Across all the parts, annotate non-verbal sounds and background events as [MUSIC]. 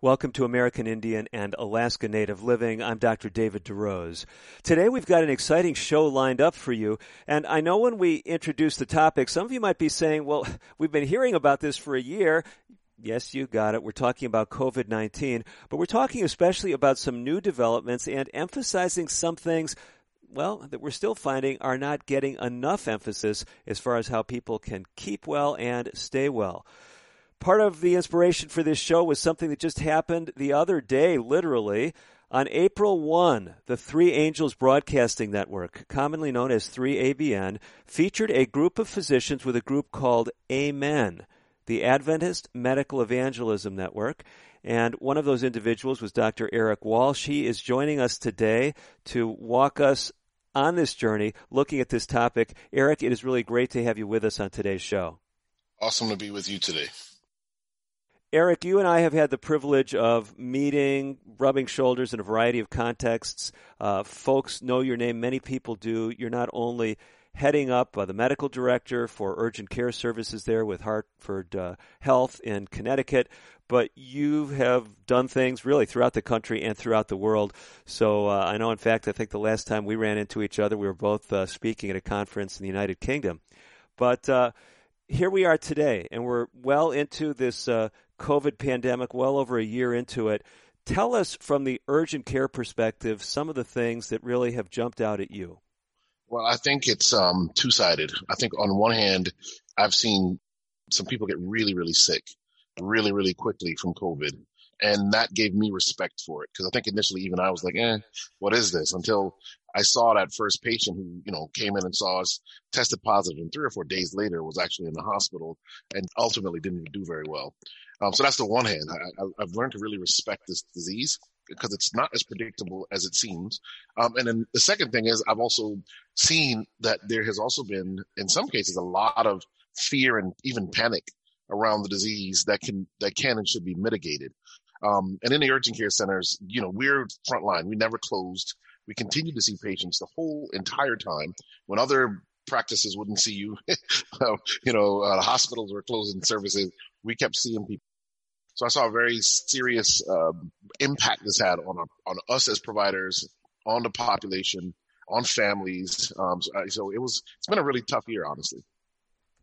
Welcome to American Indian and Alaska Native Living. I'm Dr. David DeRose. Today we've got an exciting show lined up for you. And I know when we introduce the topic, some of you might be saying, well, [LAUGHS] we've been hearing about this for a year. Yes, you got it. We're talking about COVID-19, but we're talking especially about some new developments and emphasizing some things well, that we're still finding are not getting enough emphasis as far as how people can keep well and stay well. Part of the inspiration for this show was something that just happened the other day, literally. On April 1, the Three Angels Broadcasting Network, commonly known as 3ABN, featured a group of physicians with a group called Amen, the Adventist Medical Evangelism Network. And one of those individuals was Dr. Eric Walsh. He is joining us today to walk us on this journey looking at this topic. Eric, it is really great to have you with us on today's show. Awesome to be with you today. Eric, you and I have had the privilege of meeting, rubbing shoulders in a variety of contexts. Uh, folks know your name, many people do. You're not only heading up uh, the medical director for urgent care services there with Hartford uh, Health in Connecticut, but you have done things really throughout the country and throughout the world. So uh, I know, in fact, I think the last time we ran into each other, we were both uh, speaking at a conference in the United Kingdom. But uh, here we are today, and we're well into this COVID pandemic, well over a year into it. Tell us from the urgent care perspective some of the things that really have jumped out at you. Well, I think it's um, two sided. I think on one hand, I've seen some people get really, really sick really, really quickly from COVID. And that gave me respect for it. Cause I think initially even I was like, eh, what is this? Until I saw that first patient who, you know, came in and saw us tested positive and three or four days later was actually in the hospital and ultimately didn't do very well. Um, so that's the one hand. I, have learned to really respect this disease because it's not as predictable as it seems. Um, and then the second thing is I've also seen that there has also been, in some cases, a lot of fear and even panic around the disease that can, that can and should be mitigated. Um, and in the urgent care centers, you know, we're frontline. We never closed. We continue to see patients the whole entire time when other practices wouldn't see you. [LAUGHS] you know, uh, hospitals were closing services. We kept seeing people. So I saw a very serious uh, impact this had on our, on us as providers, on the population, on families. Um, so, so, it was it's been a really tough year, honestly.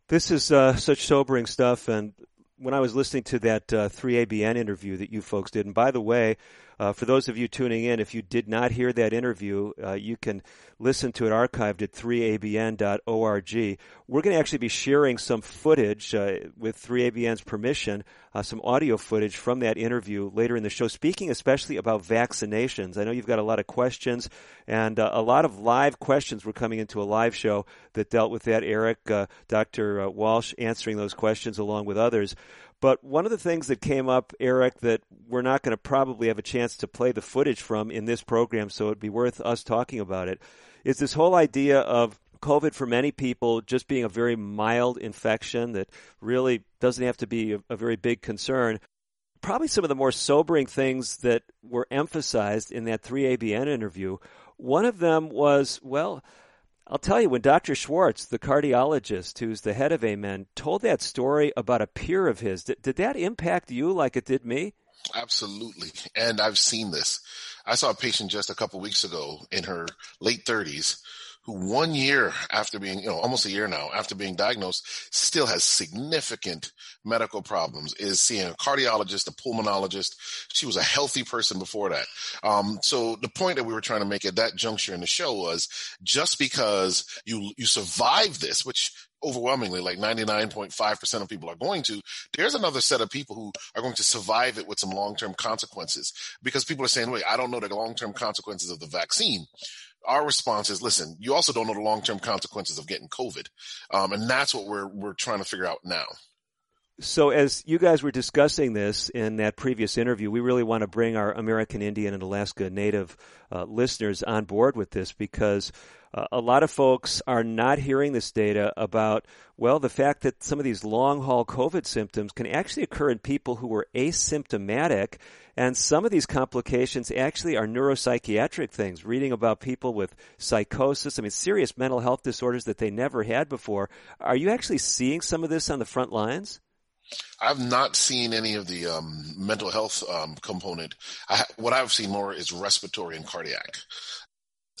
This is uh, such sobering stuff, and when I was listening to that uh, 3ABN interview that you folks did, and by the way, uh, for those of you tuning in, if you did not hear that interview, uh, you can listen to it archived at 3abn.org. We're going to actually be sharing some footage uh, with 3ABN's permission, uh, some audio footage from that interview later in the show, speaking especially about vaccinations. I know you've got a lot of questions, and uh, a lot of live questions were coming into a live show that dealt with that. Eric, uh, Dr. Walsh answering those questions along with others. But one of the things that came up, Eric, that we're not going to probably have a chance to play the footage from in this program, so it'd be worth us talking about it, is this whole idea of COVID for many people just being a very mild infection that really doesn't have to be a, a very big concern. Probably some of the more sobering things that were emphasized in that 3ABN interview. One of them was, well, I'll tell you, when Dr. Schwartz, the cardiologist who's the head of Amen, told that story about a peer of his, did, did that impact you like it did me? Absolutely. And I've seen this. I saw a patient just a couple weeks ago in her late 30s who one year after being, you know, almost a year now after being diagnosed, still has significant medical problems, is seeing a cardiologist, a pulmonologist. She was a healthy person before that. Um, so the point that we were trying to make at that juncture in the show was just because you, you survive this, which overwhelmingly like 99.5% of people are going to there's another set of people who are going to survive it with some long-term consequences because people are saying wait i don't know the long-term consequences of the vaccine our response is, listen, you also don't know the long term consequences of getting COVID, um, and that's what we're we're trying to figure out now. So, as you guys were discussing this in that previous interview, we really want to bring our American Indian and Alaska Native uh, listeners on board with this because uh, a lot of folks are not hearing this data about, well, the fact that some of these long haul COVID symptoms can actually occur in people who were asymptomatic. And some of these complications actually are neuropsychiatric things, reading about people with psychosis, I mean, serious mental health disorders that they never had before. Are you actually seeing some of this on the front lines? I've not seen any of the um, mental health um, component. I, what I've seen more is respiratory and cardiac,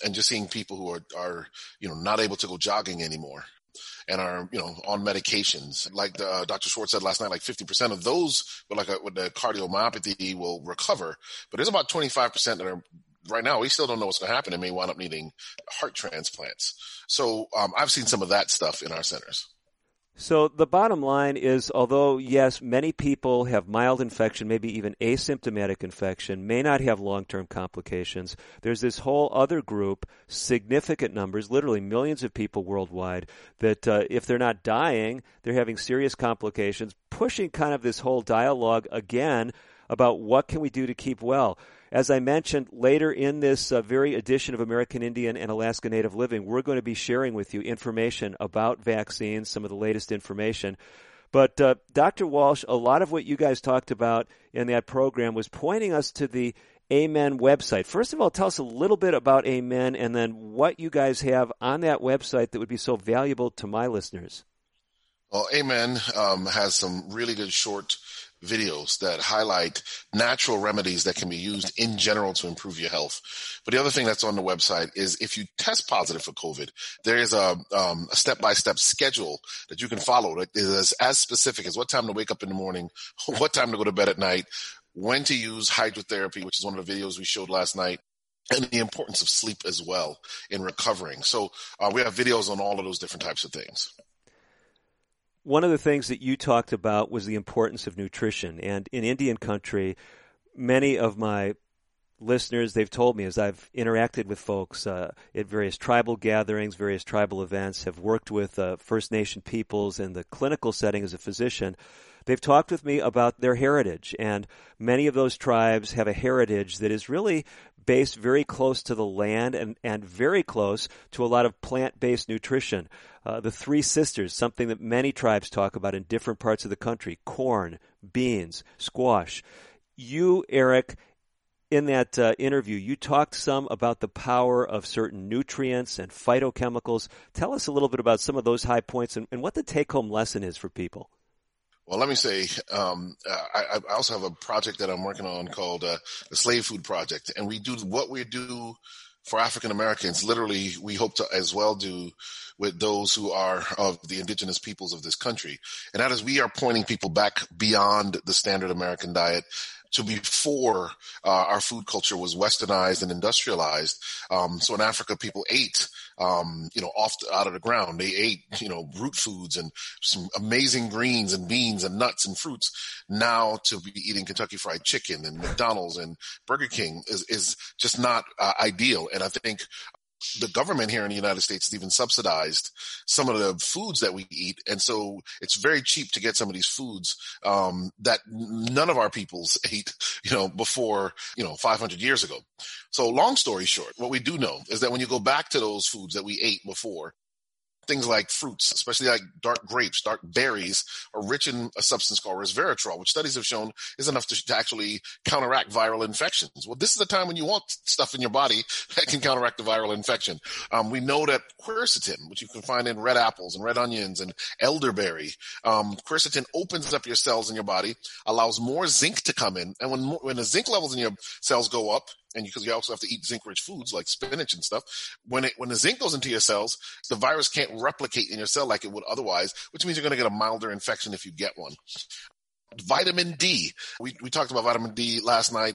and just seeing people who are, are you know not able to go jogging anymore and are you know on medications. Like the, uh, Dr. Schwartz said last night, like 50% of those with like a, with the cardiomyopathy will recover, but there's about 25% that are right now we still don't know what's going to happen and may wind up needing heart transplants. So um, I've seen some of that stuff in our centers. So the bottom line is, although yes, many people have mild infection, maybe even asymptomatic infection, may not have long-term complications. There's this whole other group, significant numbers, literally millions of people worldwide, that uh, if they're not dying, they're having serious complications, pushing kind of this whole dialogue again about what can we do to keep well. As I mentioned later in this uh, very edition of American Indian and Alaska Native Living, we're going to be sharing with you information about vaccines, some of the latest information. But uh, Dr. Walsh, a lot of what you guys talked about in that program was pointing us to the Amen website. First of all, tell us a little bit about Amen and then what you guys have on that website that would be so valuable to my listeners. Well, Amen um, has some really good short videos that highlight natural remedies that can be used in general to improve your health. But the other thing that's on the website is if you test positive for COVID, there is a, um, a step-by-step schedule that you can follow that is as specific as what time to wake up in the morning, [LAUGHS] what time to go to bed at night, when to use hydrotherapy, which is one of the videos we showed last night, and the importance of sleep as well in recovering. So uh, we have videos on all of those different types of things one of the things that you talked about was the importance of nutrition. And in Indian country, many of my listeners, they've told me as I've interacted with folks uh, at various tribal gatherings, various tribal events, have worked with uh, First Nation peoples in the clinical setting as a physician. They've talked with me about their heritage, and many of those tribes have a heritage that is really based very close to the land and, and very close to a lot of plant based nutrition. Uh, the three sisters, something that many tribes talk about in different parts of the country corn, beans, squash. You, Eric, in that uh, interview, you talked some about the power of certain nutrients and phytochemicals. Tell us a little bit about some of those high points and, and what the take home lesson is for people. Well, let me say, um, I, I, also have a project that I'm working on called uh, the Slave Food Project, and we do what we do for African Americans. Literally, we hope to as well do with those who are of the indigenous peoples of this country, and that is we are pointing people back beyond the standard American diet to before uh, our food culture was westernized and industrialized. Um, so in Africa, people ate, um, you know, off the, out of the ground. They ate, you know, root foods and some amazing greens and beans and nuts and fruits. Now to be eating Kentucky Fried Chicken and McDonald's and Burger King is is just not uh, ideal. And I think the government here in the United States has even subsidized some of the foods that we eat. And so it's very cheap to get some of these foods, um, that none of our peoples [LAUGHS] ate, you know, before, you know, 500 years ago. So long story short, what we do know is that when you go back to those foods that we ate before, things like fruits, especially like dark grapes, dark berries, are rich in a substance called resveratrol, which studies have shown is enough to, to, actually counteract viral infections. Well, this is the time when you want stuff in your body [LAUGHS] that can counteract the viral infection. Um, we know that quercetin, which you can find in red apples and red onions and elderberry, um, quercetin opens up your cells in your body, allows more zinc to come in, and when when the zinc levels in your cells go up, and because you also have to eat zinc-rich foods like spinach and stuff. When it when the zinc goes into your cells, the virus can't replicate in your cell like it would otherwise, which means you're going to get a milder infection if you get one. Vitamin D. We we talked about vitamin D last night.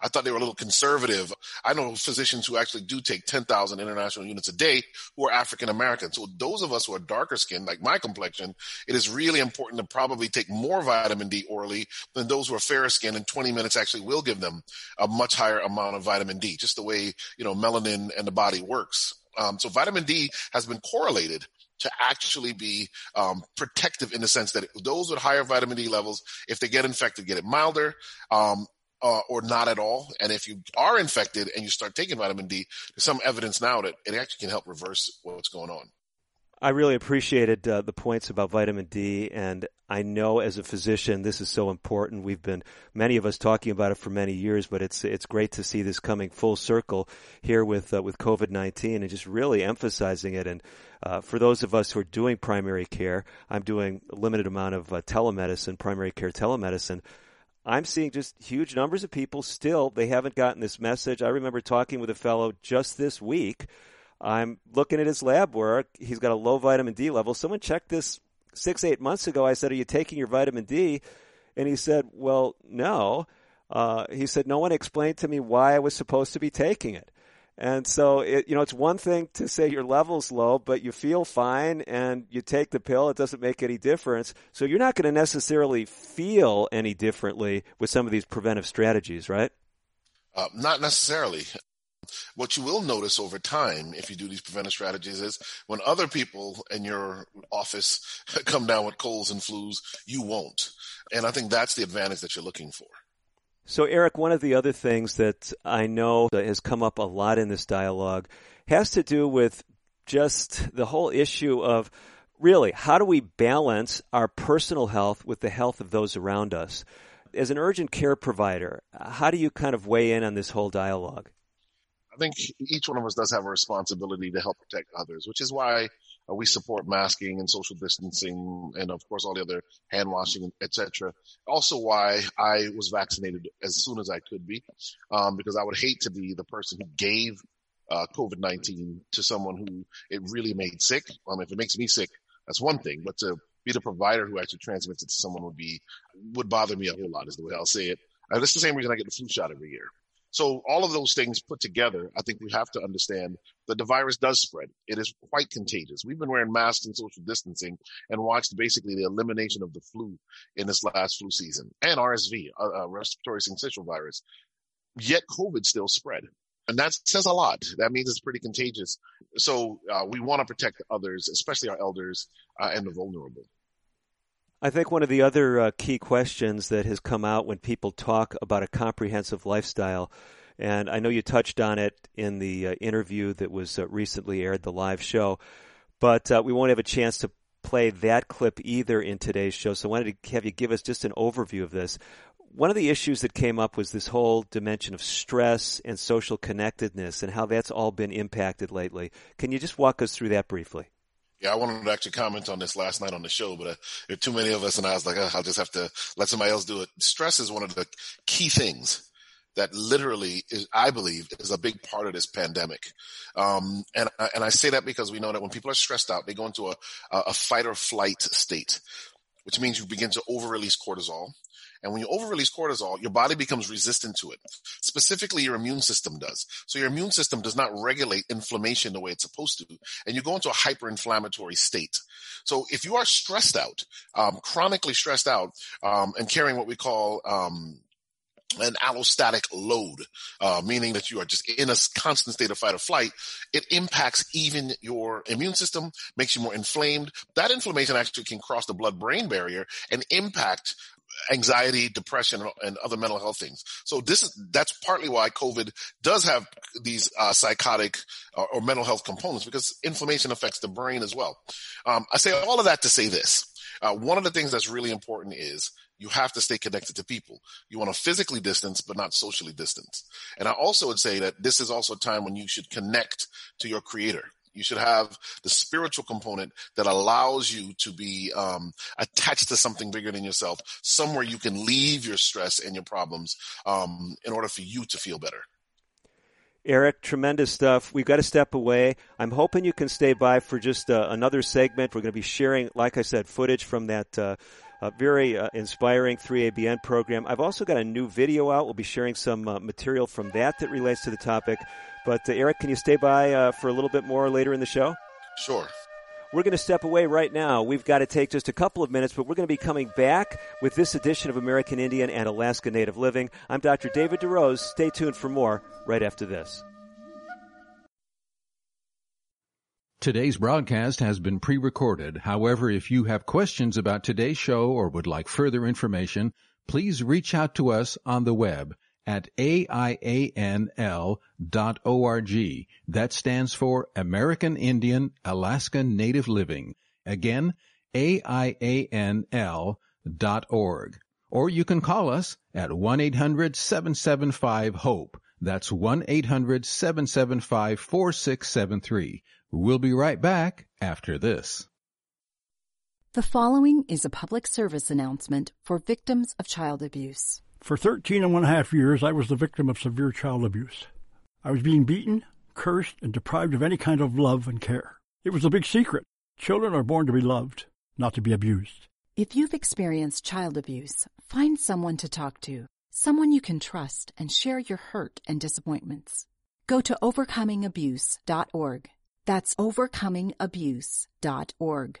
I thought they were a little conservative. I know physicians who actually do take 10,000 international units a day who are African American. So those of us who are darker skinned, like my complexion, it is really important to probably take more vitamin D orally than those who are fairer skinned and 20 minutes actually will give them a much higher amount of vitamin D, just the way, you know, melanin and the body works. Um, so vitamin D has been correlated to actually be um, protective in the sense that those with higher vitamin D levels, if they get infected, get it milder. Um, uh, or not at all. And if you are infected and you start taking vitamin D, there's some evidence now that it actually can help reverse what's going on. I really appreciated uh, the points about vitamin D, and I know as a physician this is so important. We've been many of us talking about it for many years, but it's it's great to see this coming full circle here with uh, with COVID nineteen and just really emphasizing it. And uh, for those of us who are doing primary care, I'm doing a limited amount of uh, telemedicine, primary care telemedicine. I'm seeing just huge numbers of people still they haven't gotten this message. I remember talking with a fellow just this week I'm looking at his lab work. He's got a low vitamin D level. Someone checked this six, eight months ago. I said, Are you taking your vitamin D? And he said, Well, no. Uh, he said, No one explained to me why I was supposed to be taking it. And so, it, you know, it's one thing to say your level's low, but you feel fine and you take the pill. It doesn't make any difference. So you're not going to necessarily feel any differently with some of these preventive strategies, right? Uh, not necessarily. What you will notice over time, if you do these preventive strategies, is when other people in your office [LAUGHS] come down with colds and flus, you won't. And I think that's the advantage that you're looking for. So, Eric, one of the other things that I know that has come up a lot in this dialogue has to do with just the whole issue of really how do we balance our personal health with the health of those around us? As an urgent care provider, how do you kind of weigh in on this whole dialogue? I think each one of us does have a responsibility to help protect others, which is why uh, we support masking and social distancing, and of course all the other hand washing, etc. Also, why I was vaccinated as soon as I could be, um, because I would hate to be the person who gave uh, COVID nineteen to someone who it really made sick. Um, if it makes me sick, that's one thing, but to be the provider who actually transmits it to someone would be would bother me a whole lot. Is the way I'll say it. Uh, that's the same reason I get the flu shot every year. So all of those things put together, I think we have to understand that the virus does spread. It is quite contagious. We've been wearing masks and social distancing and watched basically the elimination of the flu in this last flu season and RSV, uh, uh, respiratory syncytial virus. Yet COVID still spread. And that says a lot. That means it's pretty contagious. So uh, we want to protect others, especially our elders uh, and the vulnerable. I think one of the other uh, key questions that has come out when people talk about a comprehensive lifestyle, and I know you touched on it in the uh, interview that was uh, recently aired, the live show, but uh, we won't have a chance to play that clip either in today's show. So I wanted to have you give us just an overview of this. One of the issues that came up was this whole dimension of stress and social connectedness and how that's all been impacted lately. Can you just walk us through that briefly? Yeah, I wanted to actually comment on this last night on the show, but uh, there are too many of us, and I was like, oh, I'll just have to let somebody else do it. Stress is one of the key things that literally is, I believe, is a big part of this pandemic. Um, and and I say that because we know that when people are stressed out, they go into a a fight or flight state, which means you begin to over release cortisol. And when you over release cortisol, your body becomes resistant to it. Specifically, your immune system does. So your immune system does not regulate inflammation the way it's supposed to. And you go into a hyperinflammatory state. So if you are stressed out, um, chronically stressed out, um, and carrying what we call, um, an allostatic load, uh, meaning that you are just in a constant state of fight or flight, it impacts even your immune system, makes you more inflamed. That inflammation actually can cross the blood brain barrier and impact anxiety, depression, and other mental health things. So this is that's partly why COVID does have these uh, psychotic or, or, mental health components because inflammation affects the brain as well. Um, I say all of that to say this. Uh, one of the things that's really important is you have to stay connected to people. You want to physically distance, but not socially distance. And I also would say that this is also a time when you should connect to your creator. You should have the spiritual component that allows you to be um, attached to something bigger than yourself, somewhere you can leave your stress and your problems um, in order for you to feel better. Eric, tremendous stuff. We've got to step away. I'm hoping you can stay by for just uh, another segment. We're going to be sharing, like I said, footage from that uh, uh, very inspiring 3ABN program. I've also got a new video out. We'll be sharing some uh, material from that that relates to the topic. But uh, Eric, can you stay by uh, for a little bit more later in the show? Sure. We're going to step away right now. We've got to take just a couple of minutes, but we're going to be coming back with this edition of American Indian and Alaska Native Living. I'm Dr. David DeRose. Stay tuned for more right after this. Today's broadcast has been pre-recorded. However, if you have questions about today's show or would like further information, please reach out to us on the web at aianl.org. That stands for American Indian Alaska Native Living. Again, aianl.org. Or you can call us at 1-800-775-HOPE. That's 1-800-775-4673. We'll be right back after this. The following is a public service announcement for victims of child abuse. For 13 and one half years, I was the victim of severe child abuse. I was being beaten, cursed, and deprived of any kind of love and care. It was a big secret. Children are born to be loved, not to be abused. If you've experienced child abuse, find someone to talk to, someone you can trust and share your hurt and disappointments. Go to overcomingabuse.org. That's overcomingabuse.org.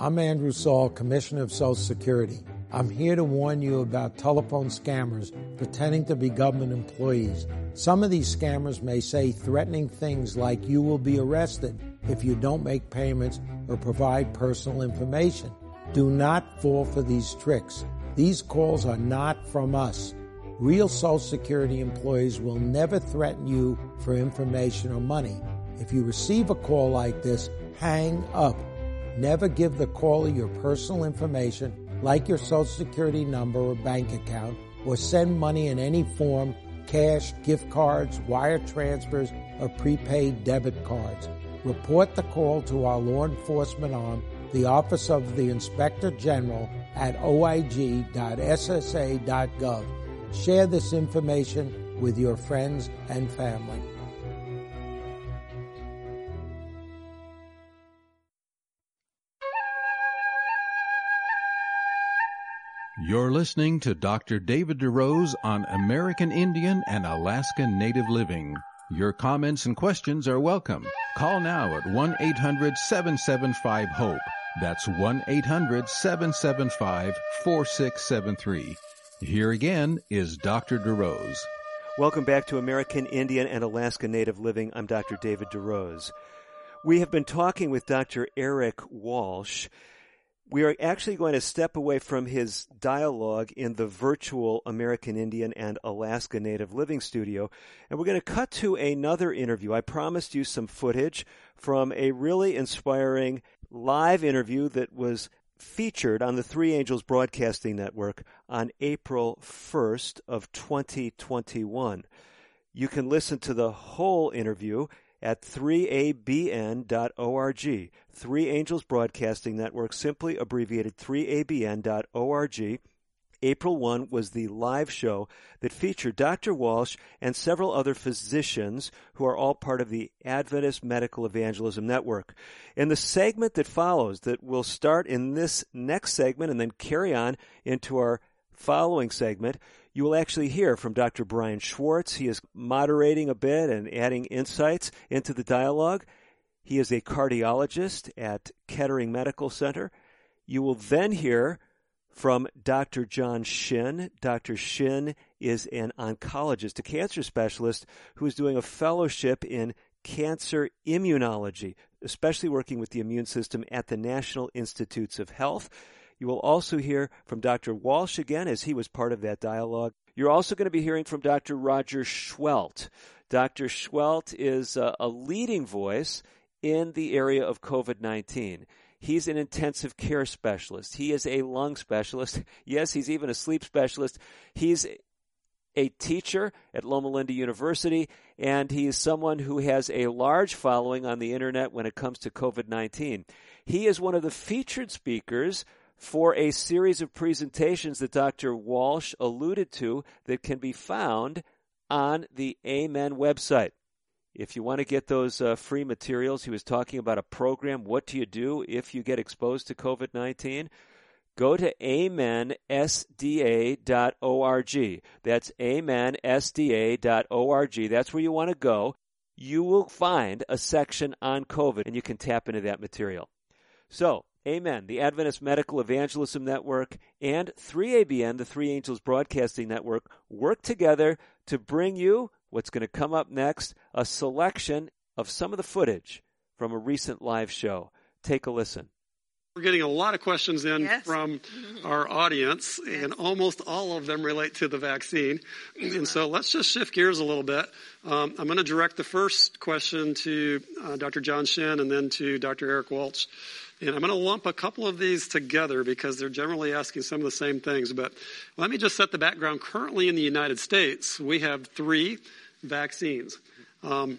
I'm Andrew Saul, Commissioner of Social Security. I'm here to warn you about telephone scammers pretending to be government employees. Some of these scammers may say threatening things like you will be arrested if you don't make payments or provide personal information. Do not fall for these tricks. These calls are not from us. Real Social Security employees will never threaten you for information or money. If you receive a call like this, hang up. Never give the caller your personal information, like your Social Security number or bank account, or send money in any form cash, gift cards, wire transfers, or prepaid debit cards. Report the call to our law enforcement arm, the Office of the Inspector General at oig.ssa.gov. Share this information with your friends and family. You're listening to Dr. David DeRose on American Indian and Alaska Native Living. Your comments and questions are welcome. Call now at 1-800-775-HOPE. That's 1-800-775-4673. Here again is Dr. DeRose. Welcome back to American Indian and Alaska Native Living. I'm Dr. David DeRose. We have been talking with Dr. Eric Walsh. We are actually going to step away from his dialogue in the virtual American Indian and Alaska Native Living studio, and we're going to cut to another interview. I promised you some footage from a really inspiring live interview that was featured on the Three Angels Broadcasting Network on April 1st of 2021. You can listen to the whole interview at 3abn.org. Three Angels Broadcasting Network, simply abbreviated 3abn.org. April 1 was the live show that featured Dr. Walsh and several other physicians who are all part of the Adventist Medical Evangelism Network. In the segment that follows, that will start in this next segment and then carry on into our following segment, you will actually hear from Dr. Brian Schwartz. He is moderating a bit and adding insights into the dialogue. He is a cardiologist at Kettering Medical Center. You will then hear from Dr. John Shin. Dr. Shin is an oncologist, a cancer specialist who is doing a fellowship in cancer immunology, especially working with the immune system at the National Institutes of Health. You will also hear from Dr. Walsh again, as he was part of that dialogue. You're also going to be hearing from Dr. Roger Seheult. Dr. Seheult is a, leading voice in the area of COVID 19. He's an intensive care specialist. He is a lung specialist. [LAUGHS] Yes, he's even a sleep specialist. He's a teacher at Loma Linda University, and he is someone who has a large following on the internet when it comes to COVID 19. He is one of the featured speakers for a series of presentations that Dr. Walsh alluded to that can be found on the Amen website. If you want to get those uh, free materials, he was talking about a program. What do you do if you get exposed to COVID 19? Go to amensda.org. That's amensda.org. That's where you want to go. You will find a section on COVID and you can tap into that material. So, Amen. The Adventist Medical Evangelism Network and 3ABN, the Three Angels Broadcasting Network, work together to bring you what's going to come up next a selection of some of the footage from a recent live show. Take a listen. We're getting a lot of questions in yes. from our audience, yes. and almost all of them relate to the vaccine. And so let's just shift gears a little bit. Um, I'm going to direct the first question to uh, Dr. John Shin and then to Dr. Eric Walsh. And I'm going to lump a couple of these together because they're generally asking some of the same things. But let me just set the background. Currently in the United States, we have three vaccines um,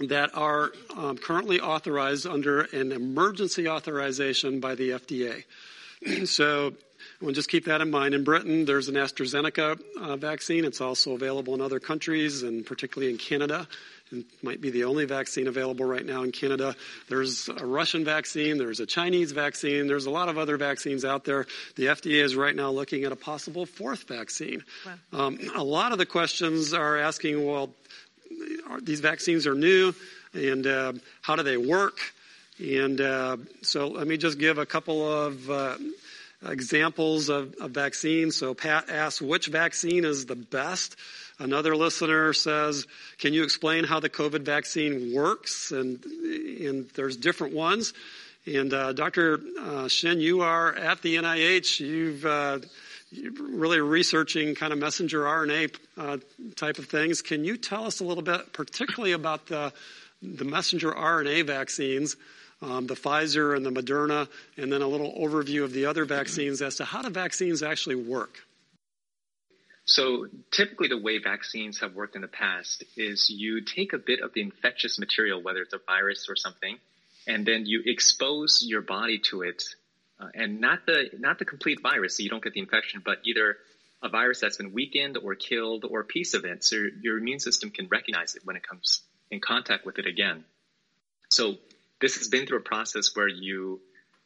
that are um, currently authorized under an emergency authorization by the FDA. [CLEARS THROAT] so We'll just keep that in mind. In Britain, there's an AstraZeneca uh, vaccine. It's also available in other countries, and particularly in Canada. It might be the only vaccine available right now in Canada. There's a Russian vaccine, there's a Chinese vaccine, there's a lot of other vaccines out there. The FDA is right now looking at a possible fourth vaccine. Wow. Um, a lot of the questions are asking, well, are, these vaccines are new, and uh, how do they work? And uh, so let me just give a couple of uh, examples of, of vaccines. So Pat asks, which vaccine is the best? Another listener says, can you explain how the COVID vaccine works? And, and there's different ones. And uh, Dr. Uh, Shin, you are at the NIH. You've uh, really researching kind of messenger RNA uh, type of things. Can you tell us a little bit, particularly about the the messenger RNA vaccines, the Pfizer and the Moderna, and then a little overview of the other vaccines as to how the vaccines actually work? So typically the way vaccines have worked in the past is you take a bit of the infectious material, whether it's a virus or something, and then you expose your body to it, uh, and not the not the complete virus, so you don't get the infection, but either a virus that's been weakened or killed or a piece of it, so your immune system can recognize it when it comes in contact with it again. So this has been through a process where you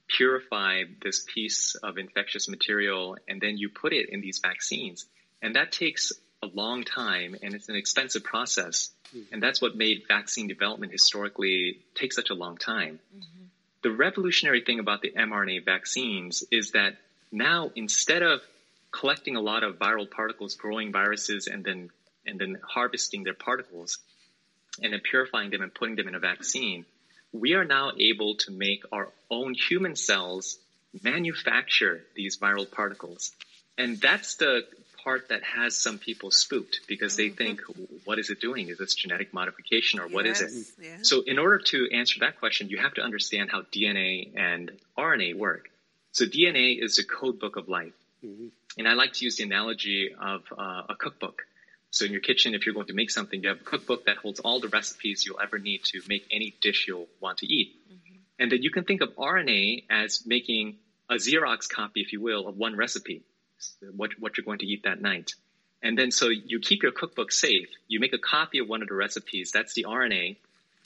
purify this piece of infectious material and then you put it in these vaccines. And that takes a long time and it's an expensive process. Mm-hmm. And that's what made vaccine development historically take such a long time. Mm-hmm. The revolutionary thing about the mRNA vaccines is that now instead of collecting a lot of viral particles, growing viruses, and then and then harvesting their particles, and then purifying them and putting them in a vaccine, we are now able to make our own human cells manufacture these viral particles. And that's the part that has some people spooked because they think, what is it doing? Is this genetic modification or what yes, is it? Yeah. So in order to answer that question, you have to understand how DNA and RNA work. So DNA is the code book of life. Mm-hmm. And I like to use the analogy of uh, a cookbook. So in your kitchen, if you're going to make something, you have a cookbook that holds all the recipes you'll ever need to make any dish you'll want to eat. Mm-hmm. And then you can think of RNA as making a Xerox copy, if you will, of one recipe what, what you're going to eat that night. And then so you keep your cookbook safe. You make a copy of one of the recipes. That's the RNA.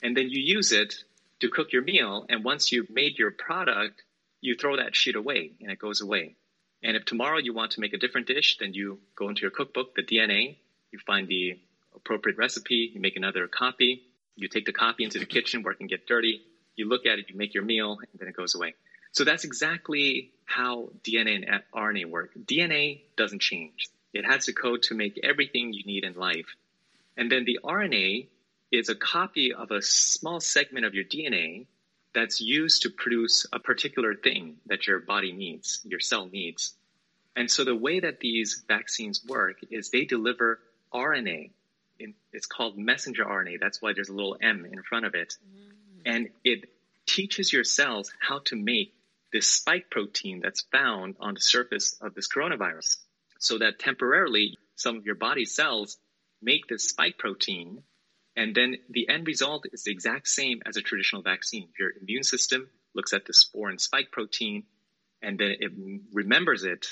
And then you use it to cook your meal. And once you've made your product, you throw that sheet away and it goes away. And if tomorrow you want to make a different dish, then you go into your cookbook, the DNA, you find the appropriate recipe, you make another copy, you take the copy into the kitchen where it can get dirty, you look at it, you make your meal, and then it goes away. So that's exactly how DNA and RNA work. DNA doesn't change. It has the code to make everything you need in life. And then the RNA is a copy of a small segment of your DNA that's used to produce a particular thing that your body needs, your cell needs. And so the way that these vaccines work is they deliver RNA. It's called messenger RNA. That's why there's a little M in front of it. Mm. And it teaches your cells how to make this spike protein that's found on the surface of this coronavirus so that temporarily some of your body cells make this spike protein and then the end result is the exact same as a traditional vaccine. Your immune system looks at this foreign spike protein and then it remembers it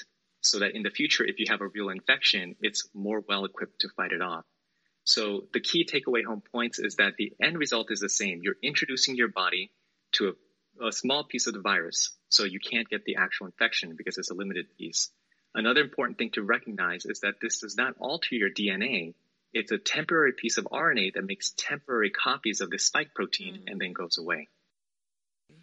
so that in the future, if you have a real infection, it's more well equipped to fight it off. So the key takeaway home points is that the end result is the same. You're introducing your body to a, a small piece of the virus, so you can't get the actual infection because it's a limited piece. Another important thing to recognize is that this does not alter your DNA. It's a temporary piece of RNA that makes temporary copies of the spike protein mm. and then goes away.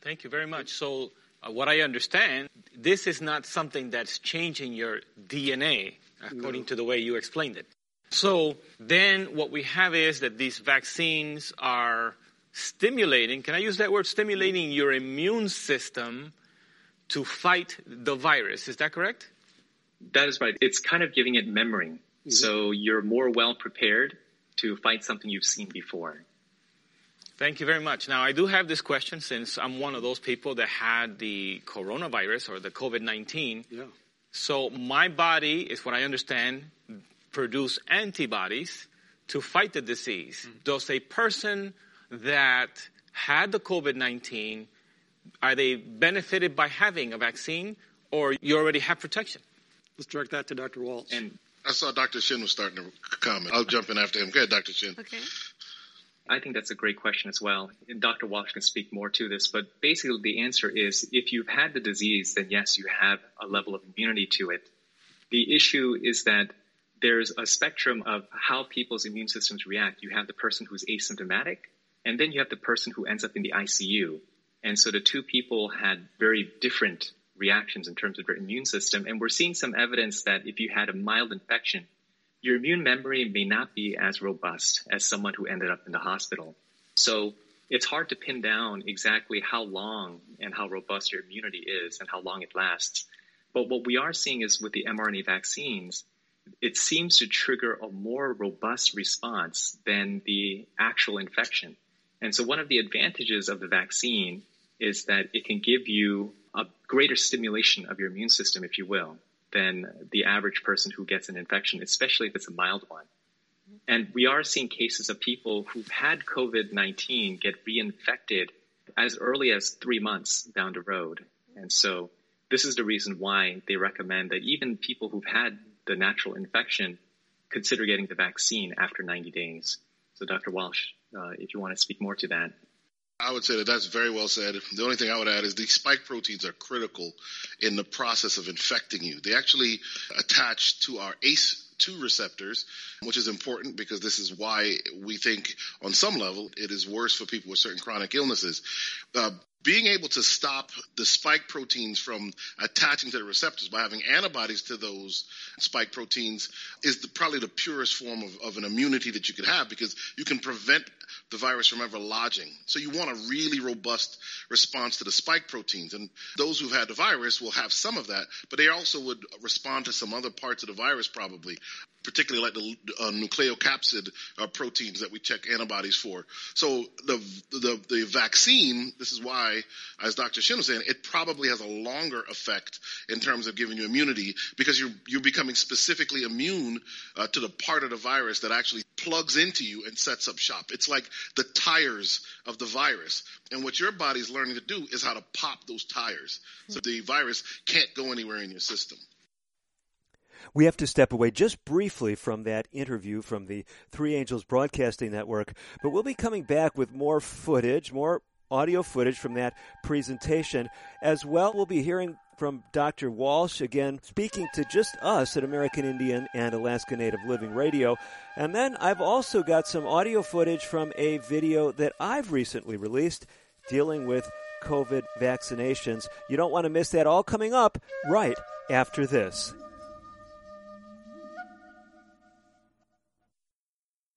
Thank you very much. So, what I understand, this is not something that's changing your DNA, according no. to the way you explained it. So, then what we have is that these vaccines are stimulating, can I use that word, stimulating your immune system to fight the virus. Is that correct? That is right. It's kind of giving it memory. Mm-hmm. So you're more well prepared to fight something you've seen before. Thank you very much. Now, I do have this question since I'm one of those people that had the coronavirus or the COVID 19. Yeah. So, my body, is what I understand, produce antibodies to fight the disease. Mm-hmm. Does a person that had the COVID 19, are they benefited by having a vaccine or you already have protection? Let's direct that to Dr. Walsh. And I saw Dr. Shin was starting to comment. I'll jump in after him. Go ahead, Dr. Shin. Okay. I think that's a great question as well. And Dr. Walsh can speak more to this, but basically the answer is if you've had the disease, then yes, you have a level of immunity to it. The issue is that there's a spectrum of how people's immune systems react. You have the person who's asymptomatic, and then you have the person who ends up in the ICU. And so the two people had very different reactions in terms of their immune system. And we're seeing some evidence that if you had a mild infection, your immune memory may not be as robust as someone who ended up in the hospital. So it's hard to pin down exactly how long and how robust your immunity is and how long it lasts. But what we are seeing is with the mRNA vaccines, it seems to trigger a more robust response than the actual infection. And so one of the advantages of the vaccine is that it can give you a greater stimulation of your immune system, if you will, than the average person who gets an infection, especially if it's a mild one. And we are seeing cases of people who've had COVID 19 get reinfected as early as three months down the road. And so this is the reason why they recommend that even people who've had the natural infection consider getting the vaccine after 90 days. So, Dr. Walsh, uh, if you want to speak more to that. I would say that that's very well said. The only thing I would add is these spike proteins are critical in the process of infecting you. They actually attach to our ACE2 receptors, which is important because this is why we think on some level it is worse for people with certain chronic illnesses. Uh, being able to stop the spike proteins from attaching to the receptors by having antibodies to those spike proteins is the, probably the purest form of, of, an immunity that you could have because you can prevent the virus from ever lodging. So you want a really robust response to the spike proteins. And those who've had the virus will have some of that, but they also would respond to some other parts of the virus probably, particularly like the uh, nucleocapsid uh, proteins that we check antibodies for. So the, the, the vaccine, this is why, as Dr. Shin was saying, it probably has a longer effect in terms of giving you immunity because you're, you're becoming specifically immune uh, to the part of the virus that actually plugs into you and sets up shop. It's like the tires of the virus. And what your body's learning to do is how to pop those tires so the virus can't go anywhere in your system. We have to step away just briefly from that interview from the Three Angels Broadcasting Network, but we'll be coming back with more footage, more audio footage from that presentation. As well, we'll be hearing from Dr. Walsh, again, speaking to just us at American Indian and Alaska Native Living Radio. And then I've also got some audio footage from a video that I've recently released dealing with COVID vaccinations. You don't want to miss that all coming up right after this.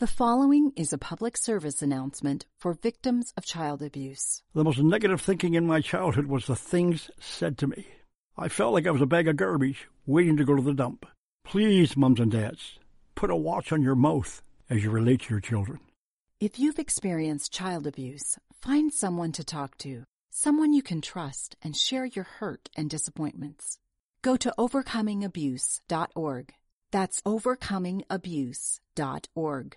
The following is a public service announcement for victims of child abuse. The most negative thinking in my childhood was the things said to me. I felt like I was a bag of garbage waiting to go to the dump. Please, mums and dads, put a watch on your mouth as you relate to your children. If you've experienced child abuse, find someone to talk to. someone you can trust and share your hurt and disappointments. Go to overcomingabuse.org. That's overcomingabuse.org.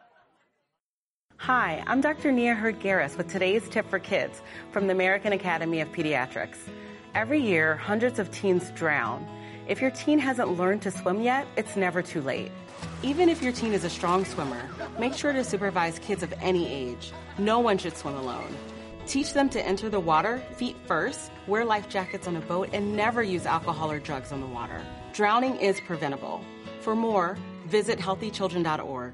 Hi, I'm Dr. Nia Heard-Garris with today's tip for kids from the American Academy of Pediatrics. Every year, hundreds of teens drown. If your teen hasn't learned to swim yet, it's never too late. Even if your teen is a strong swimmer, make sure to supervise kids of any age. No one should swim alone. Teach them to enter the water feet first, wear life jackets on a boat, and never use alcohol or drugs on the water. Drowning is preventable. For more, visit healthychildren.org.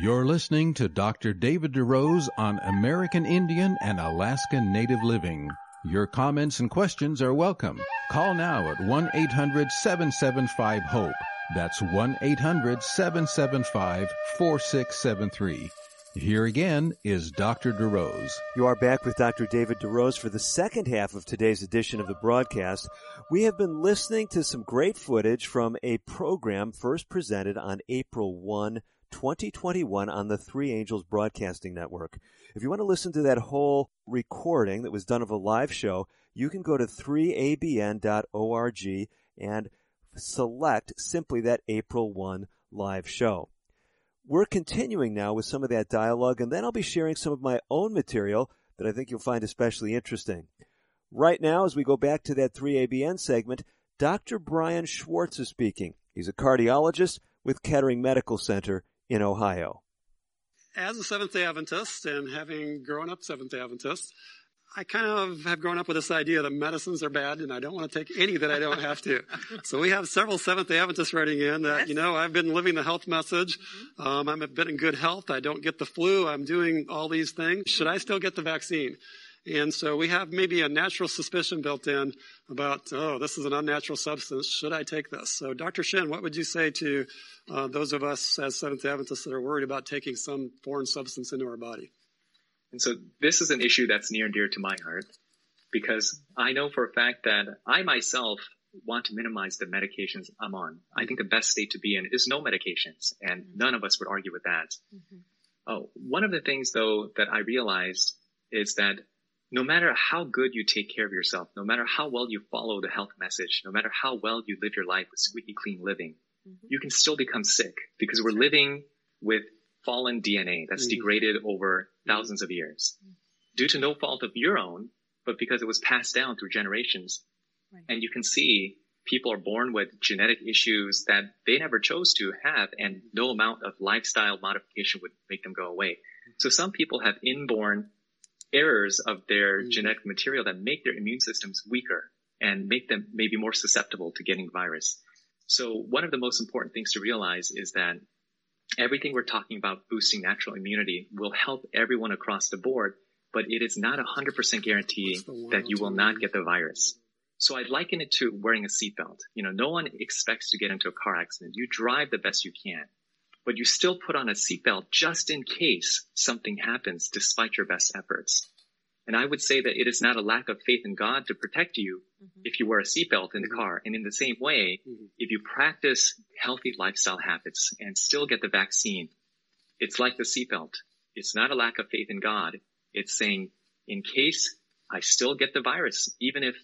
You're listening to Dr. David DeRose on American Indian and Alaskan Native Living. Your comments and questions are welcome. Call now at 1-800-775-HOPE. That's 1-800-775-4673. Here again is Dr. DeRose. You are back with Dr. David DeRose for the second half of today's edition of the broadcast. We have been listening to some great footage from a program first presented on April 1, 2021 on the Three Angels Broadcasting Network. If you want to listen to that whole recording that was done of a live show, you can go to 3abn.org and select simply that April 1 live show. We're continuing now with some of that dialogue, and then I'll be sharing some of my own material that I think you'll find especially interesting. Right now, as we go back to that 3ABN segment, Dr. Brian Schwartz is speaking. He's a cardiologist with Kettering Medical Center in Ohio. As a Seventh day Adventist and having grown up Seventh day Adventist, I kind of have grown up with this idea that medicines are bad and I don't want to take any that I don't have to. [LAUGHS] so we have several Seventh day Adventists writing in that, you know, I've been living the health message. Um, I've been in good health. I don't get the flu. I'm doing all these things. Should I still get the vaccine? And so we have maybe a natural suspicion built in about, oh, this is an unnatural substance. Should I take this? So, Dr. Shin, what would you say to uh, those of us as Seventh Adventists that are worried about taking some foreign substance into our body? And so, this is an issue that's near and dear to my heart because I know for a fact that I myself want to minimize the medications I'm on. I think the best state to be in is no medications, and none of us would argue with that. Mm-hmm. Oh, one of the things though that I realized is that no matter how good you take care of yourself, no matter how well you follow the health message, no matter how well you live your life with squeaky clean living, mm-hmm. you can still become sick because we're living with fallen DNA that's mm-hmm. degraded over thousands of years mm-hmm. due to no fault of your own, but because it was passed down through generations. Right. And you can see people are born with genetic issues that they never chose to have and no amount of lifestyle modification would make them go away. Mm-hmm. So some people have inborn errors of their mm-hmm. genetic material that make their immune systems weaker and make them maybe more susceptible to getting virus. So one of the most important things to realize is that everything we're talking about boosting natural immunity will help everyone across the board, but it is not a 100% guarantee that you will not get the virus. So I'd liken it to wearing a seatbelt. You know, no one expects to get into a car accident. You drive the best you can but you still put on a seatbelt just in case something happens despite your best efforts. And I would say that it is not a lack of faith in God to protect you mm-hmm. if you wear a seatbelt in the mm-hmm. car. And in the same way, mm-hmm. if you practice healthy lifestyle habits and still get the vaccine, it's like the seatbelt. It's not a lack of faith in God. It's saying, in case I still get the virus, even if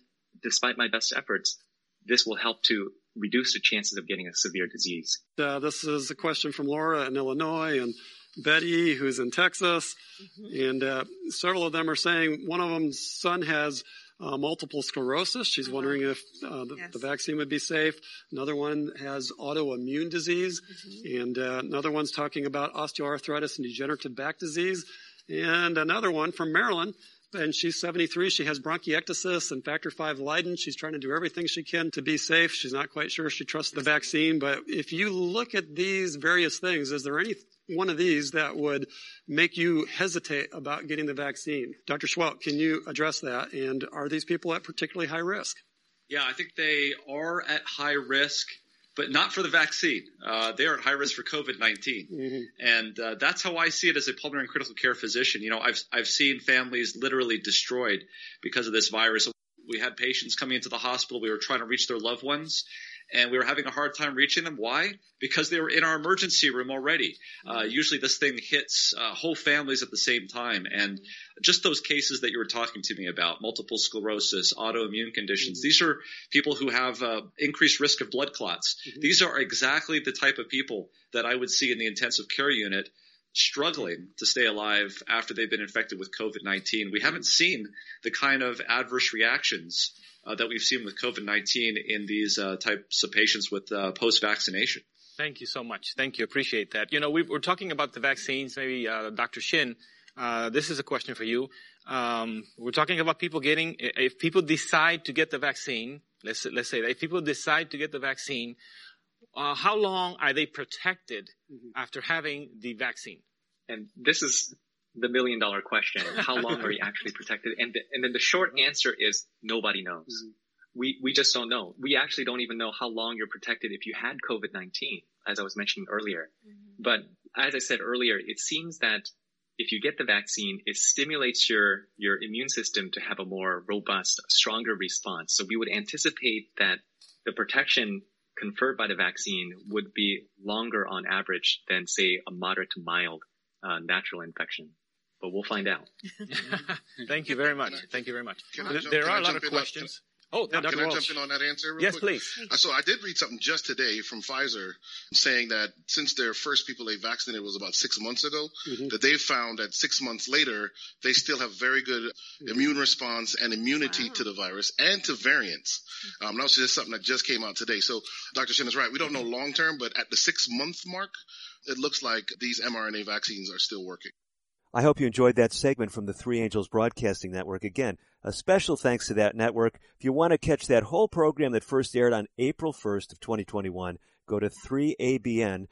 despite my best efforts, this will help to reduce the chances of getting a severe disease. Uh, this is a question from Laura in Illinois, and Betty, who's in Texas, mm-hmm. and uh, several of them are saying one of them's son has uh, multiple sclerosis. She's uh-huh. wondering if uh, the, yes. the, vaccine would be safe. Another one has autoimmune disease, mm-hmm. and uh, another one's talking about osteoarthritis and degenerative back disease. And another one from Maryland and she's 73. She has bronchiectasis and factor V Leiden. She's trying to do everything she can to be safe. She's not quite sure she trusts the vaccine. But if you look at these various things, is there any one of these that would make you hesitate about getting the vaccine? Dr. Seheult, can you address that? And are these people at particularly high risk? Yeah, I think they are at high risk but not for the vaccine. Uh, they are at high risk for COVID 19. Mm-hmm. And uh, that's how I see it as a pulmonary and critical care physician. You know, I've, I've seen families literally destroyed because of this virus. We had patients coming into the hospital. We were trying to reach their loved ones and we were having a hard time reaching them. Why? Because they were in our emergency room already. Uh, usually this thing hits uh, whole families at the same time. And just those cases that you were talking to me about, multiple sclerosis, autoimmune conditions, mm-hmm. these are people who have uh, increased risk of blood clots. Mm-hmm. These are exactly the type of people that I would see in the intensive care unit struggling to stay alive after they've been infected with COVID-19. We haven't seen the kind of adverse reactions uh, that we've seen with COVID-19 in these uh, types of patients with uh, post-vaccination. Thank you so much. Thank you. Appreciate that. You know, we are talking about the vaccines. Maybe uh, Dr. Shin, uh, this is a question for you. Um, we're talking about people getting, if people decide to get the vaccine, let's, let's say that if people decide to get the vaccine, uh, how long are they protected mm-hmm. after having the vaccine? And this is the million dollar question. How long are you actually [LAUGHS] protected? And, the, and then the short answer is nobody knows. Mm-hmm. We, we just don't know. We actually don't even know how long you're protected if you had COVID-19, as I was mentioning earlier. Mm-hmm. But as I said earlier, it seems that if you get the vaccine, it stimulates your, your immune system to have a more robust, stronger response. So we would anticipate that the protection conferred by the vaccine would be longer on average than say a moderate to mild uh, natural infection but we'll find out. Thank you very much. Thank you very much. there are a lot of questions. Oh, can Dr. I Walsh. jump in on that answer? yes, quick? please. So I did read something just today from Pfizer saying that since their first people they vaccinated was about six months ago, mm-hmm. that they found that six months later they still have very good mm-hmm. immune response and immunity wow. to the virus and to variants. Um, that was just something that just came out today. So Dr. Shin is right. We don't know long term, but at the six month mark, it looks like these mRNA vaccines are still working. I hope you enjoyed that segment from the Three Angels Broadcasting Network. Again, a special thanks to that network. If you want to catch that whole program that first aired on April 1st of 2021, go to 3abn.org.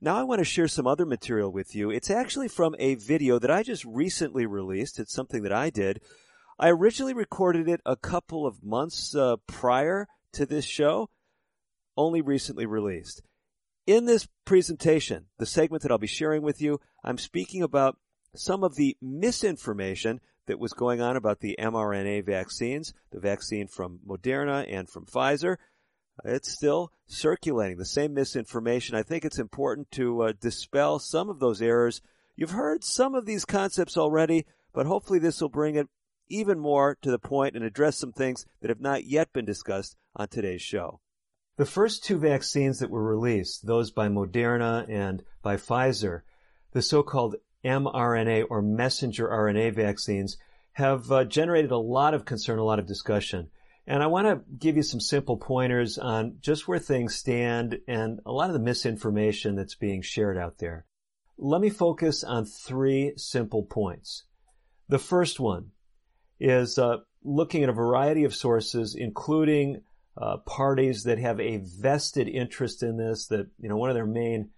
Now I want to share some other material with you. It's actually from a video that I just recently released. It's something that I did. I originally recorded it a couple of months uh, prior to this show, only recently released. In this presentation, the segment that I'll be sharing with you, I'm speaking about some of the misinformation that was going on about the mRNA vaccines, the vaccine from Moderna and from Pfizer. It's still circulating, the same misinformation. I think it's important to uh, dispel some of those errors. You've heard some of these concepts already, but hopefully this will bring it even more to the point and address some things that have not yet been discussed on today's show. The first two vaccines that were released, those by Moderna and by Pfizer, the so-called mRNA or messenger RNA vaccines, have uh, generated a lot of concern, a lot of discussion. And I want to give you some simple pointers on just where things stand and a lot of the misinformation that's being shared out there. Let me focus on three simple points. The first one is uh, looking at a variety of sources, including uh, parties that have a vested interest in this, that, you know, one of their main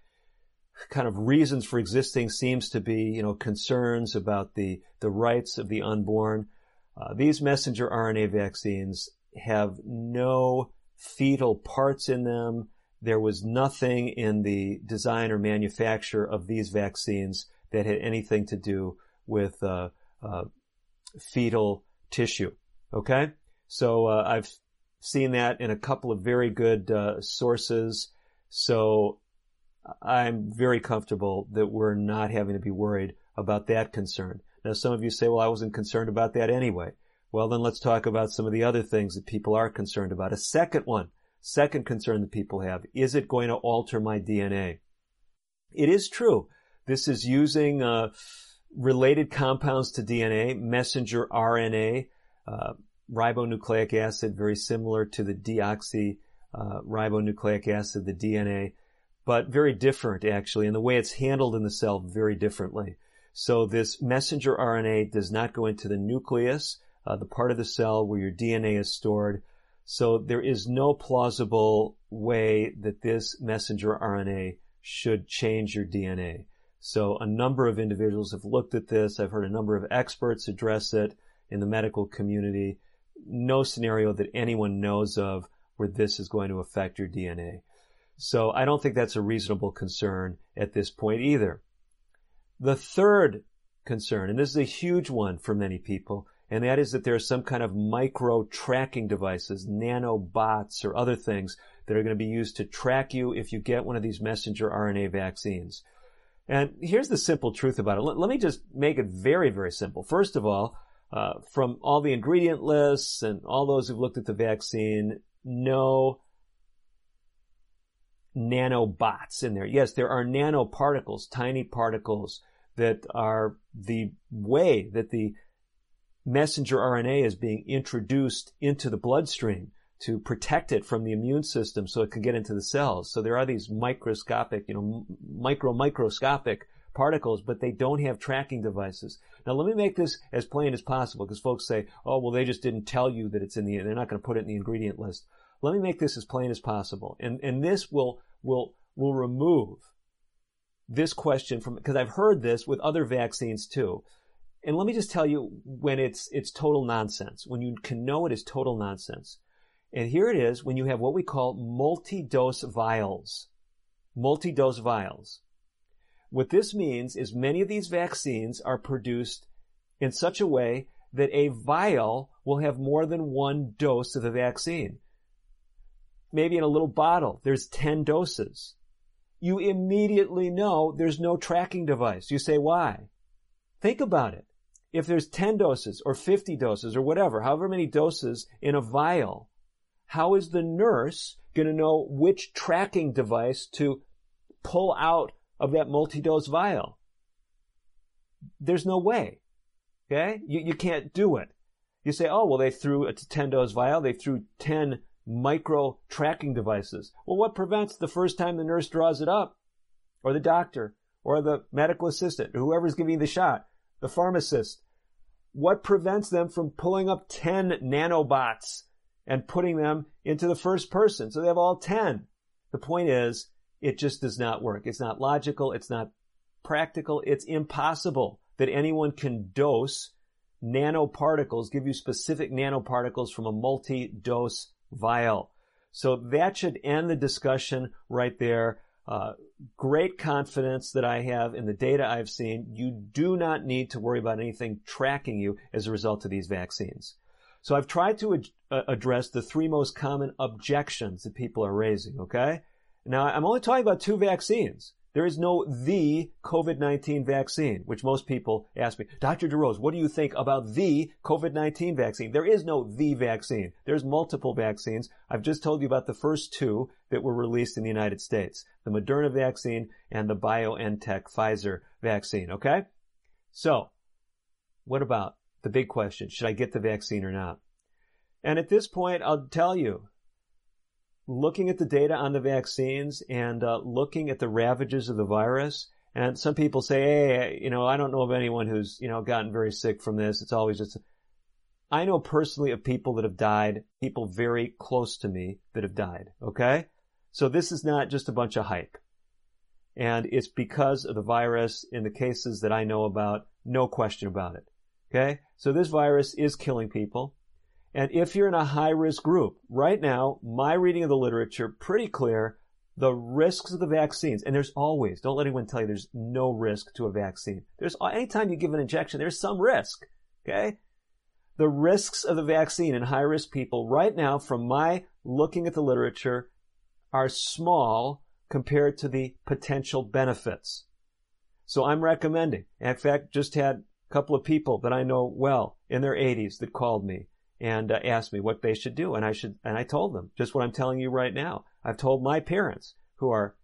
kind of reasons for existing seems to be, you know, concerns about the, the rights of the unborn. Uh, these messenger RNA vaccines have no fetal parts in them. There was nothing in the design or manufacture of these vaccines that had anything to do with uh, uh, fetal tissue. Okay, so uh, I've seen that in a couple of very good uh, sources. So I'm very comfortable that we're not having to be worried about that concern. Now, some of you say, well, I wasn't concerned about that anyway. Well, then let's talk about some of the other things that people are concerned about. A second one, second concern that people have, is it going to alter my DNA? It is true. This is using uh, related compounds to DNA, messenger RNA, uh, ribonucleic acid, very similar to the deoxy uh, ribonucleic acid, the DNA, but very different actually, and the way it's handled in the cell very differently. So this messenger RNA does not go into the nucleus, uh, the part of the cell where your DNA is stored. So there is no plausible way that this messenger RNA should change your DNA. So a number of individuals have looked at this. I've heard a number of experts address it in the medical community. No scenario that anyone knows of where this is going to affect your DNA. So I don't think that's a reasonable concern at this point either. The third concern, and this is a huge one for many people, and that is that there are some kind of micro tracking devices, nanobots or other things that are going to be used to track you if you get one of these messenger RNA vaccines. And here's the simple truth about it. Let, let me just make it very, very simple. First of all, uh, from all the ingredient lists and all those who've looked at the vaccine, no nanobots in there. Yes, there are nanoparticles, tiny particles that are the way that the messenger RNA is being introduced into the bloodstream to protect it from the immune system so it can get into the cells. So there are these microscopic, you know, micro microscopic particles, but they don't have tracking devices. Now let me make this as plain as possible because folks say, oh, well, they just didn't tell you that it's in the, they're not going to put it in the ingredient list. Let me make this as plain as possible. And, and this will, will, will remove this question from, because I've heard this with other vaccines too. And let me just tell you when it's, it's total nonsense, when you can know it is total nonsense. And here it is when you have what we call multi-dose vials. Multi-dose vials. What this means is many of these vaccines are produced in such a way that a vial will have more than one dose of the vaccine. Maybe in a little bottle, there's 10 doses. You immediately know there's no tracking device. You say, why? Think about it. If there's 10 doses or 50 doses or whatever, however many doses in a vial, how is the nurse going to know which tracking device to pull out of that multi-dose vial? There's no way. Okay? You, you can't do it. You say, oh, well, they threw a 10 dose vial, they threw 10 micro tracking devices. Well, what prevents the first time the nurse draws it up, or the doctor, or the medical assistant, or whoever's giving the shot, the pharmacist? What prevents them from pulling up 10 nanobots and putting them into the first person. So they have all 10. The point is, it just does not work. It's not logical. It's not practical. It's impossible that anyone can dose nanoparticles, give you specific nanoparticles from a multi-dose vial. So that should end the discussion right there. Uh, great confidence that I have in the data I've seen. You do not need to worry about anything tracking you as a result of these vaccines. So I've tried to ad- uh, address the three most common objections that people are raising, okay? Now, I'm only talking about two vaccines. There is no the COVID-19 vaccine, which most people ask me, Dr. DeRose, what do you think about the COVID-19 vaccine? There is no the vaccine. There's multiple vaccines. I've just told you about the first two that were released in the United States, the Moderna vaccine and the BioNTech Pfizer vaccine, okay? So, what about the big question, should I get the vaccine or not? And at this point, I'll tell you, looking at the data on the vaccines and uh, looking at the ravages of the virus, and some people say, hey, you know, I don't know of anyone who's, you know, gotten very sick from this. It's always just, I know personally of people that have died, people very close to me that have died. Okay. So this is not just a bunch of hype. And it's because of the virus in the cases that I know about, no question about it. Okay? So this virus is killing people. And if you're in a high risk group, right now, my reading of the literature, pretty clear, the risks of the vaccines, and there's always, don't let anyone tell you there's no risk to a vaccine. There's, anytime you give an injection, there's some risk. Okay? The risks of the vaccine in high risk people right now, from my looking at the literature, are small compared to the potential benefits. So I'm recommending. In fact, just had a couple of people that I know well in their 80s that called me and uh, asked me what they should do. And I should, and I told them just what I'm telling you right now. I've told my parents who are